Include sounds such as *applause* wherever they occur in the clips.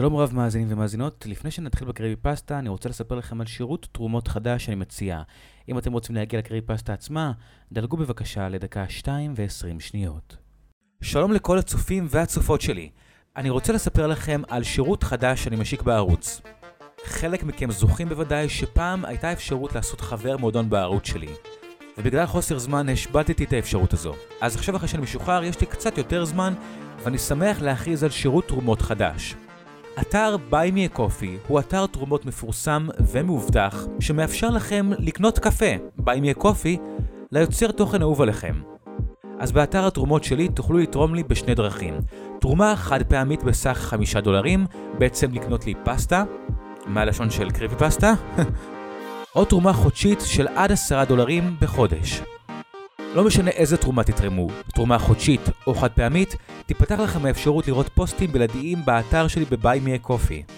שלום רב מאזינים ומאזינות, לפני שנתחיל בקריבי פסטה, אני רוצה לספר לכם על שירות תרומות חדש שאני מציע. אם אתם רוצים להגיע לקריבי פסטה עצמה, דלגו בבקשה לדקה 2 ו-20 שניות. שלום לכל הצופים והצופות שלי. אני רוצה לספר לכם על שירות חדש שאני משיק בערוץ. חלק מכם זוכרים בוודאי שפעם הייתה אפשרות לעשות חבר מועדון בערוץ שלי. ובגלל חוסר זמן השבטתי את האפשרות הזו. אז עכשיו אחרי שאני משוחרר יש לי קצת יותר זמן, ואני שמח להכריז על שירות תרומות חדש. אתר Me a Coffee הוא אתר תרומות מפורסם ומאובטח שמאפשר לכם לקנות קפה, Me a Coffee, ליוצר תוכן אהוב עליכם. אז באתר התרומות שלי תוכלו לתרום לי בשני דרכים. תרומה חד פעמית בסך חמישה דולרים, בעצם לקנות לי פסטה, מהלשון של קריפי פסטה, *laughs* או תרומה חודשית של עד עשרה דולרים בחודש. לא משנה איזה תרומה תתרמו, תרומה חודשית או חד פעמית, תיפתח לכם האפשרות לראות פוסטים בלעדיים באתר שלי ב-Buy Me a Coffee.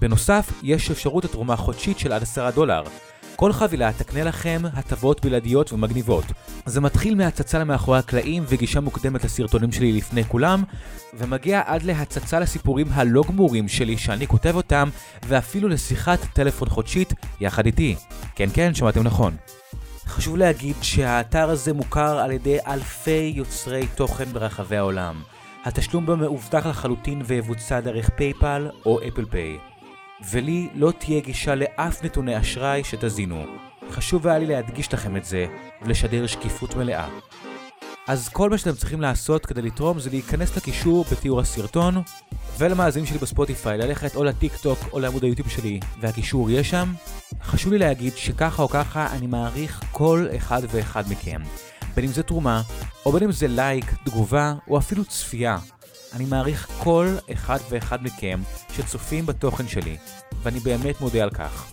בנוסף, יש אפשרות לתרומה חודשית של עד 10 דולר. כל חבילה תקנה לכם הטבות בלעדיות ומגניבות. זה מתחיל מהצצה למאחורי הקלעים וגישה מוקדמת לסרטונים שלי לפני כולם, ומגיע עד להצצה לסיפורים הלא גמורים שלי שאני כותב אותם, ואפילו לשיחת טלפון חודשית יחד איתי. כן כן, שמעתם נכון. חשוב להגיד שהאתר הזה מוכר על ידי אלפי יוצרי תוכן ברחבי העולם. התשלום בו מאובטח לחלוטין ויבוצע דרך PayPal או Apple Pay. ולי לא תהיה גישה לאף נתוני אשראי שתזינו. חשוב היה לי להדגיש לכם את זה ולשדר שקיפות מלאה. אז כל מה שאתם צריכים לעשות כדי לתרום זה להיכנס לקישור בתיאור הסרטון ולמאזינים שלי בספוטיפיי ללכת או לטיק טוק או לעמוד היוטיוב שלי והקישור יהיה שם. חשוב לי להגיד שככה או ככה אני מעריך כל אחד ואחד מכם. בין אם זה תרומה, או בין אם זה לייק, תגובה, או אפילו צפייה. אני מעריך כל אחד ואחד מכם שצופים בתוכן שלי, ואני באמת מודה על כך.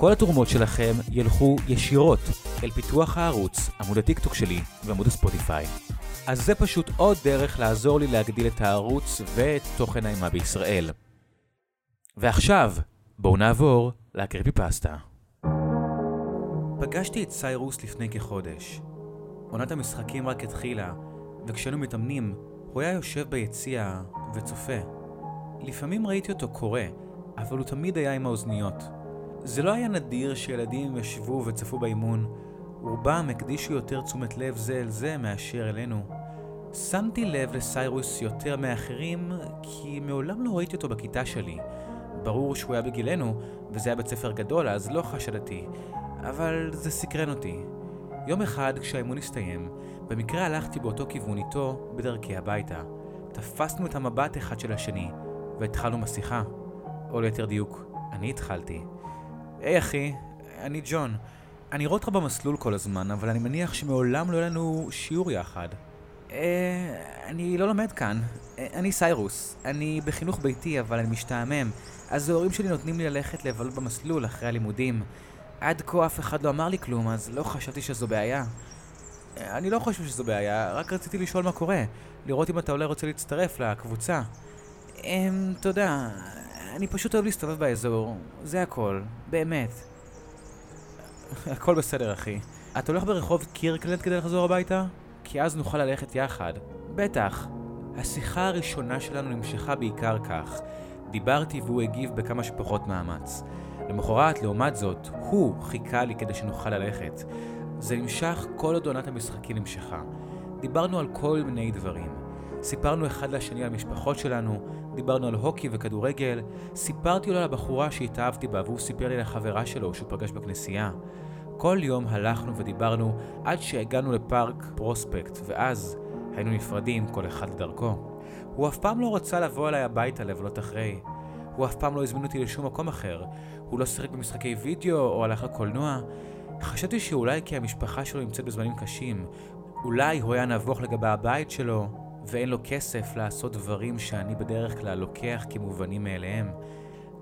כל התרומות שלכם ילכו ישירות אל פיתוח הערוץ, עמוד הטיקטוק שלי ועמוד הספוטיפיי. אז זה פשוט עוד דרך לעזור לי להגדיל את הערוץ ואת תוכן האימה בישראל. ועכשיו, בואו נעבור לקריפי פסטה. פגשתי את סיירוס לפני כחודש. עונת המשחקים רק התחילה, וכשהיינו מתאמנים, הוא היה יושב ביציע וצופה. לפעמים ראיתי אותו קורא, אבל הוא תמיד היה עם האוזניות. זה לא היה נדיר שילדים ישבו וצפו באימון, רובם הקדישו יותר תשומת לב זה אל זה מאשר אלינו. שמתי לב לסיירוס יותר מאחרים, כי מעולם לא ראיתי אותו בכיתה שלי. ברור שהוא היה בגילנו, וזה היה בית ספר גדול, אז לא חשדתי, אבל זה סקרן אותי. יום אחד, כשהאימון הסתיים, במקרה הלכתי באותו כיוון איתו בדרכי הביתה. תפסנו את המבט אחד של השני, והתחלנו בשיחה. או ליתר דיוק, אני התחלתי. היי hey, אחי, אני ג'ון. אני רואה אותך במסלול כל הזמן, אבל אני מניח שמעולם לא היה לנו שיעור יחד. אה, אני לא לומד כאן. אה, אני סיירוס. אני בחינוך ביתי, אבל אני משתעמם. אז ההורים שלי נותנים לי ללכת לבלות במסלול אחרי הלימודים. עד כה אף אחד לא אמר לי כלום, אז לא חשבתי שזו בעיה. אה, אני לא חושב שזו בעיה, רק רציתי לשאול מה קורה. לראות אם אתה אולי רוצה להצטרף לקבוצה. אמ, אתה יודע, אני פשוט אוהב להסתובב באזור, זה הכל, באמת. הכל בסדר, אחי. אתה הולך ברחוב קירקלנד כדי לחזור הביתה? כי אז נוכל ללכת יחד. בטח. השיחה הראשונה שלנו נמשכה בעיקר כך. דיברתי והוא הגיב בכמה שפחות מאמץ. למחרת, לעומת זאת, הוא חיכה לי כדי שנוכל ללכת. זה נמשך כל עוד עונת המשחקים נמשכה. דיברנו על כל מיני דברים. סיפרנו אחד לשני על משפחות שלנו, דיברנו על הוקי וכדורגל, סיפרתי לו על הבחורה שהתאהבתי בה והוא סיפר לי על החברה שלו שהוא פגש בכנסייה. כל יום הלכנו ודיברנו עד שהגענו לפארק פרוספקט, ואז היינו נפרדים כל אחד לדרכו. הוא אף פעם לא רצה לבוא אליי הביתה לבלות אחרי. הוא אף פעם לא הזמין אותי לשום מקום אחר. הוא לא שיחק במשחקי וידאו או הלך לקולנוע. חשבתי שאולי כי המשפחה שלו נמצאת בזמנים קשים, אולי הוא היה נבוך לגבי הבית שלו, ואין לו כסף לעשות דברים שאני בדרך כלל לוקח כמובנים מאליהם.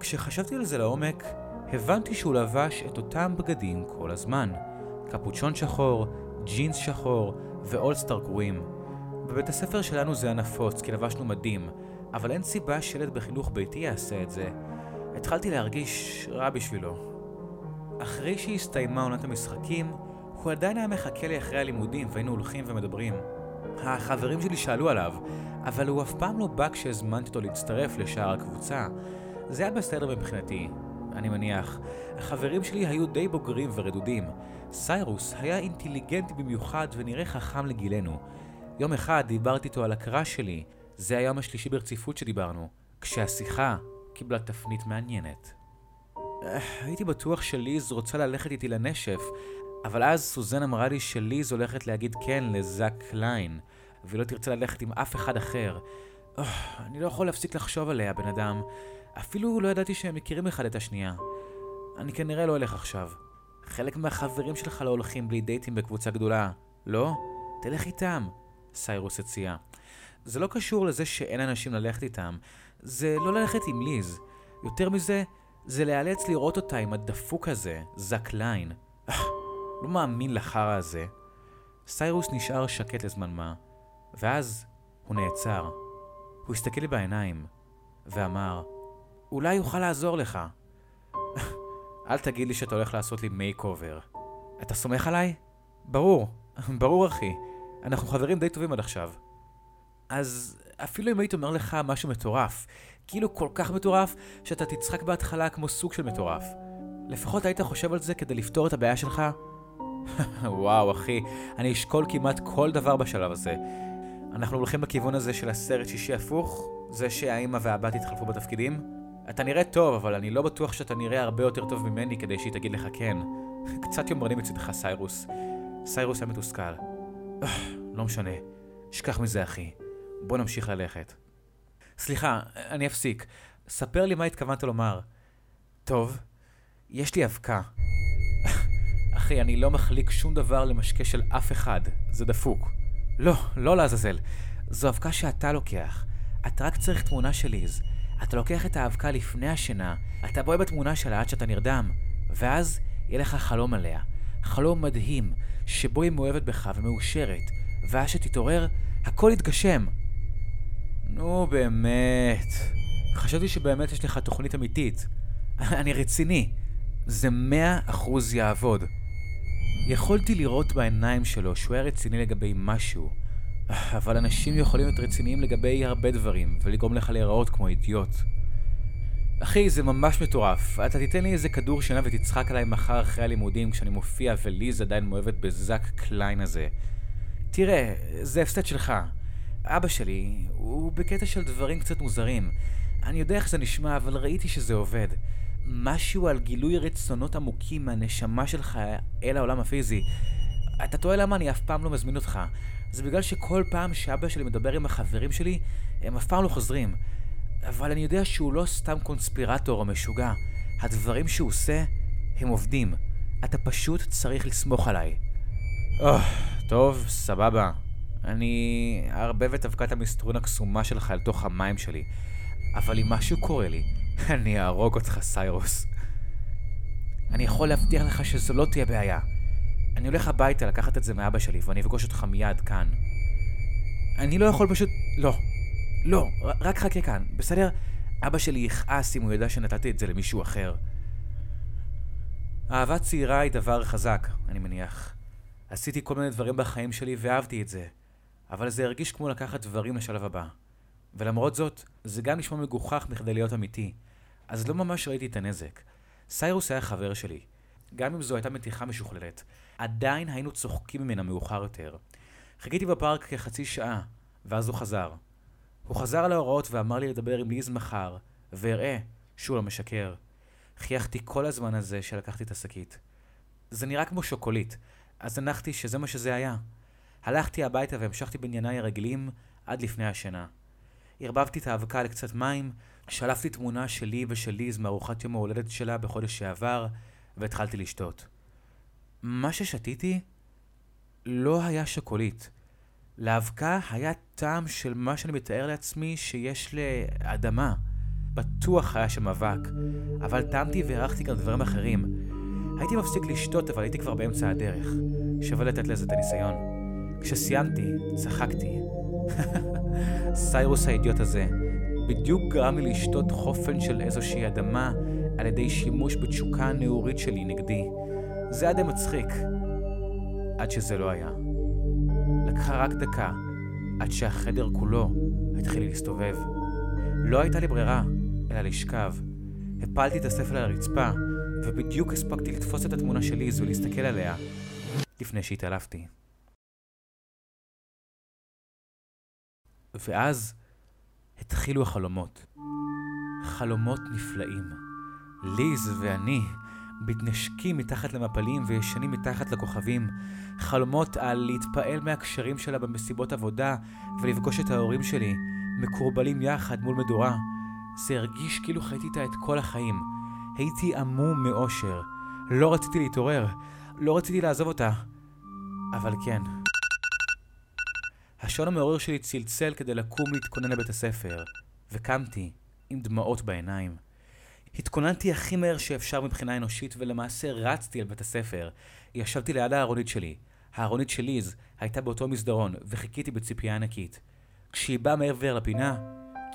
כשחשבתי על זה לעומק, הבנתי שהוא לבש את אותם בגדים כל הזמן. קפוצ'ון שחור, ג'ינס שחור ואולסטאר גרועים. בבית הספר שלנו זה הנפוץ, כי לבשנו מדים, אבל אין סיבה שילד בחינוך ביתי יעשה את זה. התחלתי להרגיש רע בשבילו. אחרי שהסתיימה עונת המשחקים, הוא עדיין היה מחכה לי אחרי הלימודים והיינו הולכים ומדברים. החברים שלי שאלו עליו, אבל הוא אף פעם לא בא כשהזמנתי אותו להצטרף לשאר הקבוצה. זה היה בסדר מבחינתי, אני מניח. החברים שלי היו די בוגרים ורדודים. סיירוס היה אינטליגנטי במיוחד ונראה חכם לגילנו. יום אחד דיברתי איתו על הקראש שלי, זה היום השלישי ברציפות שדיברנו, כשהשיחה קיבלה תפנית מעניינת. הייתי בטוח שליז רוצה ללכת איתי לנשף, אבל אז סוזן אמרה לי שליז הולכת להגיד כן לזאק קליין, והיא לא תרצה ללכת עם אף אחד אחר. אני לא יכול להפסיק לחשוב עליה, בן אדם. אפילו לא ידעתי שהם מכירים אחד את השנייה. אני כנראה לא אלך עכשיו. חלק מהחברים שלך לא הולכים בלי דייטים בקבוצה גדולה, לא? תלך איתם, סיירוס הציע. זה לא קשור לזה שאין אנשים ללכת איתם, זה לא ללכת עם ליז. יותר מזה, זה להיאלץ לראות אותה עם הדפוק הזה, זק ליין. לא מאמין לחרא הזה. סיירוס נשאר שקט לזמן מה, ואז הוא נעצר. הוא הסתכל לי בעיניים, ואמר, אולי אוכל לעזור לך. *laughs* אל תגיד לי שאתה הולך לעשות לי makeover. אתה סומך עליי? ברור, *laughs* ברור אחי. אנחנו חברים די טובים עד עכשיו. אז אפילו אם הייתי אומר לך משהו מטורף, כאילו כל כך מטורף, שאתה תצחק בהתחלה כמו סוג של מטורף. לפחות היית חושב על זה כדי לפתור את הבעיה שלך? וואו, אחי, אני אשקול כמעט כל דבר בשלב הזה. אנחנו הולכים בכיוון הזה של הסרט שישי הפוך? זה שהאימא והבת התחלפו בתפקידים? אתה נראה טוב, אבל אני לא בטוח שאתה נראה הרבה יותר טוב ממני כדי שהיא תגיד לך כן. *laughs* קצת יומרני מצדך, סיירוס. סיירוס היה מתוסכל. לא משנה, שכח מזה, אחי. בוא נמשיך ללכת. סליחה, אני אפסיק. ספר לי מה התכוונת לומר. טוב, יש לי אבקה. אחי, אני לא מחליק שום דבר למשקה של אף אחד. זה דפוק. לא, לא לעזאזל. זו אבקה שאתה לוקח. אתה רק צריך תמונה של ליז. אתה לוקח את האבקה לפני השינה, אתה בואה בתמונה שלה עד שאתה נרדם, ואז יהיה לך חלום עליה. חלום מדהים, שבו היא מאוהבת בך ומאושרת, ואז שתתעורר, הכל יתגשם. נו באמת. חשבתי שבאמת יש לך תוכנית אמיתית. *laughs* אני רציני. זה מאה אחוז יעבוד. יכולתי לראות בעיניים שלו שהוא היה רציני לגבי משהו, אבל אנשים יכולים להיות רציניים לגבי הרבה דברים, ולגרום לך להיראות כמו אידיוט. אחי, זה ממש מטורף. אתה תיתן לי איזה כדור שינה ותצחק עליי מחר אחרי הלימודים כשאני מופיע וליז עדיין מאוהבת בזאק קליין הזה. תראה, זה הפסד שלך. אבא שלי, הוא בקטע של דברים קצת מוזרים. אני יודע איך זה נשמע, אבל ראיתי שזה עובד. משהו על גילוי רצונות עמוקים מהנשמה שלך אל העולם הפיזי. אתה טועה למה אני אף פעם לא מזמין אותך. זה בגלל שכל פעם שאבא שלי מדבר עם החברים שלי, הם אף פעם לא חוזרים. אבל אני יודע שהוא לא סתם קונספירטור או משוגע. הדברים שהוא עושה, הם עובדים. אתה פשוט צריך לסמוך עליי. Oh, טוב, סבבה. אני אערבב את אבקת המסטרון הקסומה שלך אל תוך המים שלי. אבל אם משהו קורה לי, *laughs* אני אהרוג אותך, סיירוס. אני יכול להבטיח לך שזו לא תהיה בעיה. אני הולך הביתה לקחת את זה מאבא שלי, ואני אפגוש אותך מיד כאן. אני לא יכול פשוט... לא. לא, רק חכה כאן, בסדר? אבא שלי יכעס אם הוא ידע שנתתי את זה למישהו אחר. אהבה צעירה היא דבר חזק, אני מניח. עשיתי כל מיני דברים בחיים שלי ואהבתי את זה, אבל זה הרגיש כמו לקחת דברים לשלב הבא. ולמרות זאת, זה גם נשמע מגוחך מכדי להיות אמיתי, אז לא ממש ראיתי את הנזק. סיירוס היה חבר שלי. גם אם זו הייתה מתיחה משוכללת, עדיין היינו צוחקים ממנה מאוחר יותר. חיכיתי בפארק כחצי שעה, ואז הוא חזר. הוא חזר על ההוראות ואמר לי לדבר עם ליז מחר, ואראה שהוא לא משקר. חייכתי כל הזמן הזה שלקחתי את השקית. זה נראה כמו שוקולית, אז הנחתי שזה מה שזה היה. הלכתי הביתה והמשכתי בענייניי הרגילים עד לפני השינה. ערבבתי את האבקה לקצת מים, שלפתי תמונה שלי ושל ליז מארוחת יום ההולדת שלה בחודש שעבר, והתחלתי לשתות. מה ששתיתי לא היה שוקולית. לאבקה היה טעם של מה שאני מתאר לעצמי שיש לאדמה. בטוח היה שם אבק, אבל טעמתי והערכתי גם דברים אחרים. הייתי מפסיק לשתות, אבל הייתי כבר באמצע הדרך. שווה לתת לזה את הניסיון. כשסיימתי, צחקתי. סיירוס האידיוט הזה בדיוק גרם לי לשתות חופן של איזושהי אדמה על ידי שימוש בתשוקה הנעורית שלי נגדי. זה היה די מצחיק. עד שזה לא היה. לקחה רק דקה עד שהחדר כולו התחיל להסתובב. לא הייתה לי ברירה, אלא לשכב. הפלתי את הספל על הרצפה, ובדיוק הספקתי לתפוס את התמונה של ליז ולהסתכל עליה, לפני שהתעלפתי. ואז התחילו החלומות. חלומות נפלאים. ליז ואני מתנשקים מתחת למפלים וישנים מתחת לכוכבים. חלומות על להתפעל מהקשרים שלה במסיבות עבודה ולפגוש את ההורים שלי, מקורבלים יחד מול מדורה. זה הרגיש כאילו חייתי איתה את כל החיים. הייתי עמום מאושר. לא רציתי להתעורר. לא רציתי לעזוב אותה. אבל כן. השעון המעורר שלי צלצל כדי לקום להתכונן לבית הספר, וקמתי עם דמעות בעיניים. התכוננתי הכי מהר שאפשר מבחינה אנושית, ולמעשה רצתי אל בית הספר. ישבתי ליד הארונית שלי. הארונית של ליז הייתה באותו מסדרון, וחיכיתי בציפייה ענקית. כשהיא באה מעבר לפינה,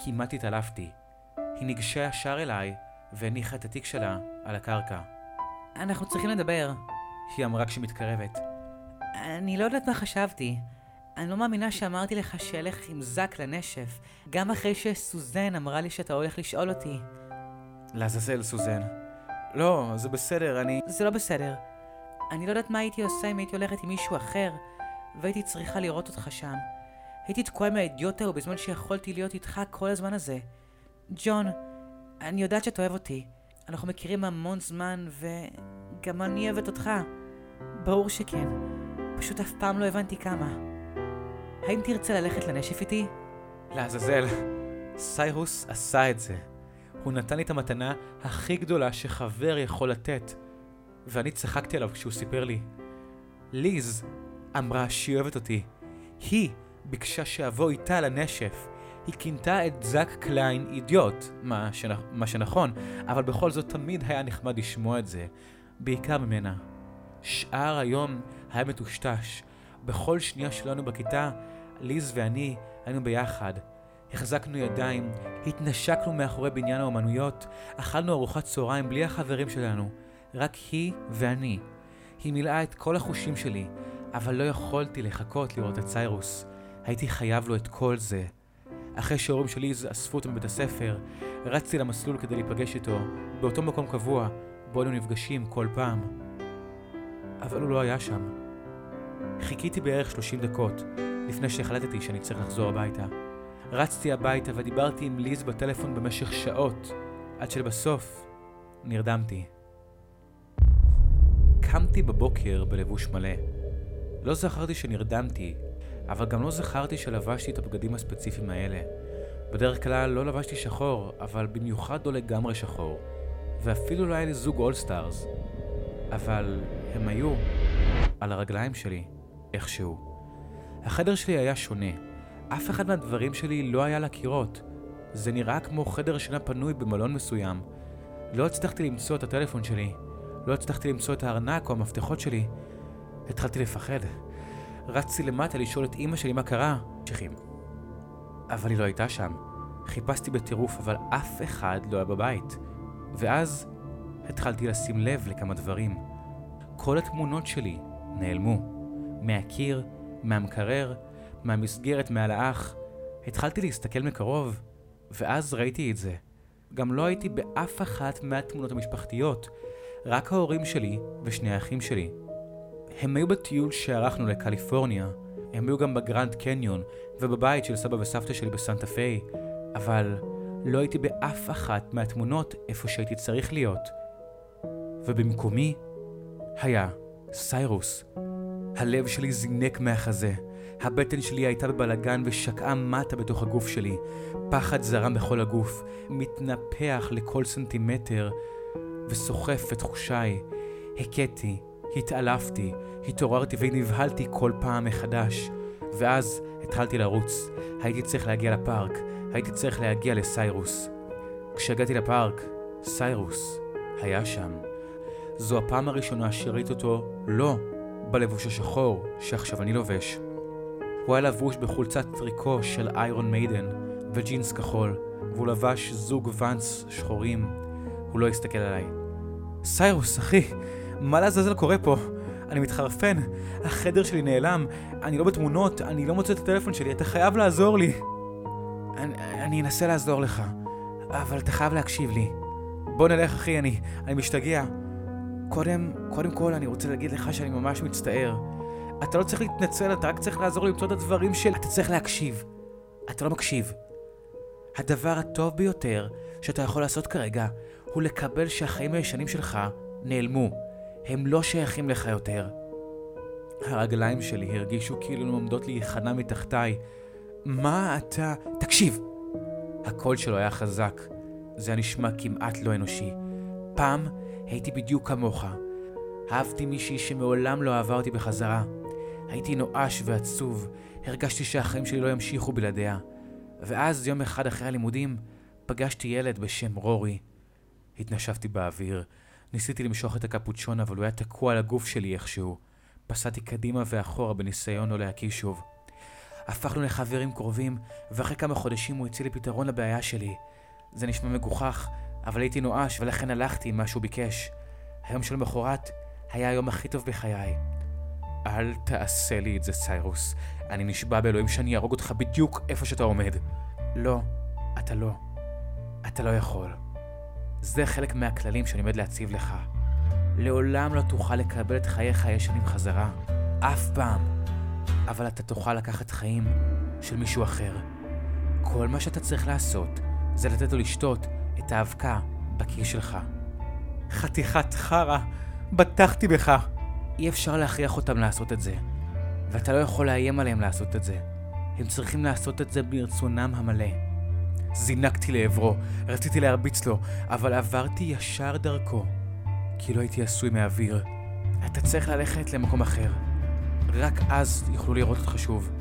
כמעט התעלפתי. היא ניגשה ישר אליי, והניחה את התיק שלה על הקרקע. אנחנו צריכים לדבר, היא אמרה כשמתקרבת. אני לא יודעת מה חשבתי. אני לא מאמינה שאמרתי לך שאלך עם זק לנשף, גם אחרי שסוזן אמרה לי שאתה הולך לשאול אותי. לעזאזל, סוזן. לא, זה בסדר, אני... זה לא בסדר. אני לא יודעת מה הייתי עושה אם הייתי הולכת עם מישהו אחר, והייתי צריכה לראות אותך שם. הייתי תקועה עם האידיוט ההוא בזמן שיכולתי להיות איתך כל הזמן הזה. ג'ון, אני יודעת שאתה אוהב אותי. אנחנו מכירים המון זמן, וגם אני אוהבת אותך. ברור שכן. פשוט אף פעם לא הבנתי כמה. האם תרצה ללכת לנשף איתי? לעזאזל, סיירוס עשה את זה. הוא נתן לי את המתנה הכי גדולה שחבר יכול לתת. ואני צחקתי עליו כשהוא סיפר לי. ליז אמרה שהיא אוהבת אותי. היא ביקשה שאבוא איתה לנשף. היא כינתה את זאק קליין אידיוט, מה, שנ... מה שנכון, אבל בכל זאת תמיד היה נחמד לשמוע את זה, בעיקר ממנה. שאר היום היה מטושטש. בכל שנייה שלנו בכיתה, ליז ואני היינו ביחד. החזקנו ידיים, התנשקנו מאחורי בניין האומנויות, אכלנו ארוחת צהריים בלי החברים שלנו, רק היא ואני. היא מילאה את כל החושים שלי, אבל לא יכולתי לחכות לראות את סיירוס. הייתי חייב לו את כל זה. אחרי שההורים של ליז אספו אותו מבית הספר, רצתי למסלול כדי להיפגש איתו, באותו מקום קבוע, בו היינו נפגשים כל פעם. אבל הוא לא היה שם. חיכיתי בערך 30 דקות, לפני שהחלטתי שאני צריך לחזור הביתה. רצתי הביתה ודיברתי עם ליז בטלפון במשך שעות, עד שלבסוף נרדמתי. קמתי בבוקר בלבוש מלא. לא זכרתי שנרדמתי, אבל גם לא זכרתי שלבשתי את הבגדים הספציפיים האלה. בדרך כלל לא לבשתי שחור, אבל במיוחד לא לגמרי שחור. ואפילו לא היה לי זוג All Stars. אבל הם היו על הרגליים שלי, איכשהו. החדר שלי היה שונה. אף אחד מהדברים שלי לא היה על הקירות. זה נראה כמו חדר שינה פנוי במלון מסוים. לא הצלחתי למצוא את הטלפון שלי. לא הצלחתי למצוא את הארנק או המפתחות שלי. התחלתי לפחד. רצתי למטה לשאול את אמא שלי מה קרה. ממשיכים. אבל היא לא הייתה שם. חיפשתי בטירוף, אבל אף אחד לא היה בבית. ואז התחלתי לשים לב לכמה דברים. כל התמונות שלי נעלמו. מהקיר, מהמקרר, מהמסגרת מעל האח. התחלתי להסתכל מקרוב, ואז ראיתי את זה. גם לא הייתי באף אחת מהתמונות המשפחתיות, רק ההורים שלי ושני האחים שלי. הם היו בטיול שערכנו לקליפורניה, הם היו גם בגרנד קניון ובבית של סבא וסבתא שלי בסנטה פיי, אבל לא הייתי באף אחת מהתמונות איפה שהייתי צריך להיות. ובמקומי היה סיירוס. הלב שלי זינק מהחזה. הבטן שלי הייתה בבלגן ושקעה מטה בתוך הגוף שלי. פחד זרם בכל הגוף, מתנפח לכל סנטימטר וסוחף את תחושיי. הכיתי, התעלפתי, התעוררתי ונבהלתי כל פעם מחדש. ואז התחלתי לרוץ. הייתי צריך להגיע לפארק, הייתי צריך להגיע לסיירוס. כשהגעתי לפארק, סיירוס היה שם. זו הפעם הראשונה שראיתי אותו לא בלבוש השחור שעכשיו אני לובש. הוא היה לבוש בחולצת טריקו של איירון מיידן וג'ינס כחול, והוא לבש זוג ואנס שחורים. הוא לא הסתכל עליי. סיירוס, אחי, מה לעזאזל קורה פה? אני מתחרפן, החדר שלי נעלם, אני לא בתמונות, אני לא מוצא את הטלפון שלי, אתה חייב לעזור לי. אני, אני אנסה לעזור לך, אבל אתה חייב להקשיב לי. בוא נלך, אחי, אני, אני משתגע. קודם, קודם כל, אני רוצה להגיד לך שאני ממש מצטער. אתה לא צריך להתנצל, אתה רק צריך לעזור למצוא את הדברים של... אתה צריך להקשיב. אתה לא מקשיב. הדבר הטוב ביותר שאתה יכול לעשות כרגע, הוא לקבל שהחיים הישנים שלך נעלמו. הם לא שייכים לך יותר. הרגליים שלי הרגישו כאילו הן עומדות להיכנע מתחתיי. מה אתה... תקשיב! הקול שלו היה חזק. זה היה נשמע כמעט לא אנושי. פעם הייתי בדיוק כמוך. אהבתי מישהי שמעולם לא אהבה אותי בחזרה. הייתי נואש ועצוב, הרגשתי שהחיים שלי לא ימשיכו בלעדיה. ואז יום אחד אחרי הלימודים, פגשתי ילד בשם רורי. התנשפתי באוויר, ניסיתי למשוך את הקפוצ'ון אבל הוא היה תקוע על הגוף שלי איכשהו. פסעתי קדימה ואחורה בניסיון לא להקיש שוב. הפכנו לחברים קרובים, ואחרי כמה חודשים הוא הציע לי פתרון לבעיה שלי. זה נשמע מגוחך, אבל הייתי נואש ולכן הלכתי עם מה שהוא ביקש. היום שלמחרת היה היום הכי טוב בחיי. אל תעשה לי את זה, סיירוס. אני נשבע באלוהים שאני אהרוג אותך בדיוק איפה שאתה עומד. לא, אתה לא. אתה לא יכול. זה חלק מהכללים שאני עומד להציב לך. לעולם לא תוכל לקבל את חייך הישנים חזרה. אף פעם. אבל אתה תוכל לקחת חיים של מישהו אחר. כל מה שאתה צריך לעשות זה לתת לו לשתות את האבקה בכיס שלך. חתיכת חרא, בטחתי בך. אי אפשר להכריח אותם לעשות את זה, ואתה לא יכול לאיים עליהם לעשות את זה. הם צריכים לעשות את זה ברצונם המלא. זינקתי לעברו, רציתי להרביץ לו, אבל עברתי ישר דרכו, כי לא הייתי עשוי מאוויר. אתה צריך ללכת למקום אחר. רק אז יוכלו לראות אותך שוב.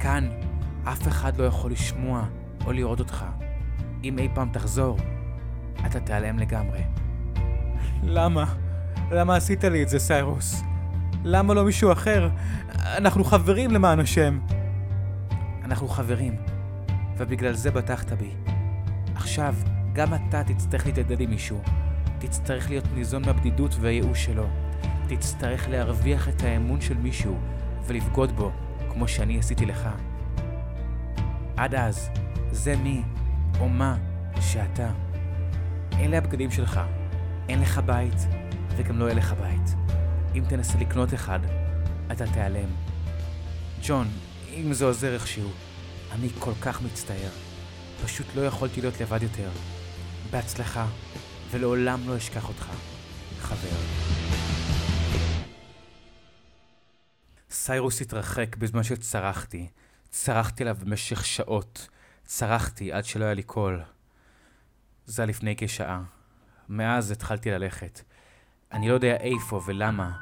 כאן, אף אחד לא יכול לשמוע או לראות אותך. אם אי פעם תחזור, אתה תיעלם לגמרי. למה? למה עשית לי את זה, סיירוס? למה לא מישהו אחר? אנחנו חברים למען השם. אנחנו חברים, ובגלל זה בטחת בי. עכשיו, גם אתה תצטרך להתעדד עם מישהו. תצטרך להיות ניזון מהבדידות והייאוש שלו. תצטרך להרוויח את האמון של מישהו ולבגוד בו, כמו שאני עשיתי לך. עד אז, זה מי או מה שאתה. אלה הבגדים שלך. אין לך בית, וגם לא יהיה לך בית. אם תנסה לקנות אחד, אתה תיעלם. ג'ון, אם זה עוזר איכשהו, אני כל כך מצטער. פשוט לא יכולתי להיות לבד יותר. בהצלחה, ולעולם לא אשכח אותך. חבר. סיירוס התרחק בזמן שצרחתי. צרחתי עליו במשך שעות. צרחתי עד שלא היה לי קול. זה היה לפני כשעה. מאז התחלתי ללכת. אני לא יודע איפה ולמה,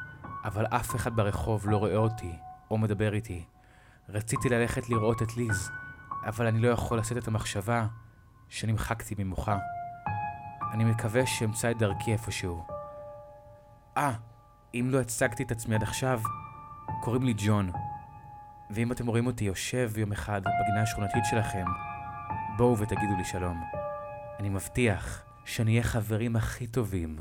אבל אף אחד ברחוב לא רואה אותי או מדבר איתי. רציתי ללכת לראות את ליז, אבל אני לא יכול לשאת את המחשבה שנמחקתי ממוחה. אני מקווה שאמצא את דרכי איפשהו. אה, אם לא הצגתי את עצמי עד עכשיו, קוראים לי ג'ון. ואם אתם רואים אותי יושב יום אחד בגינה השכונתית שלכם, בואו ותגידו לי שלום. אני מבטיח שנהיה חברים הכי טובים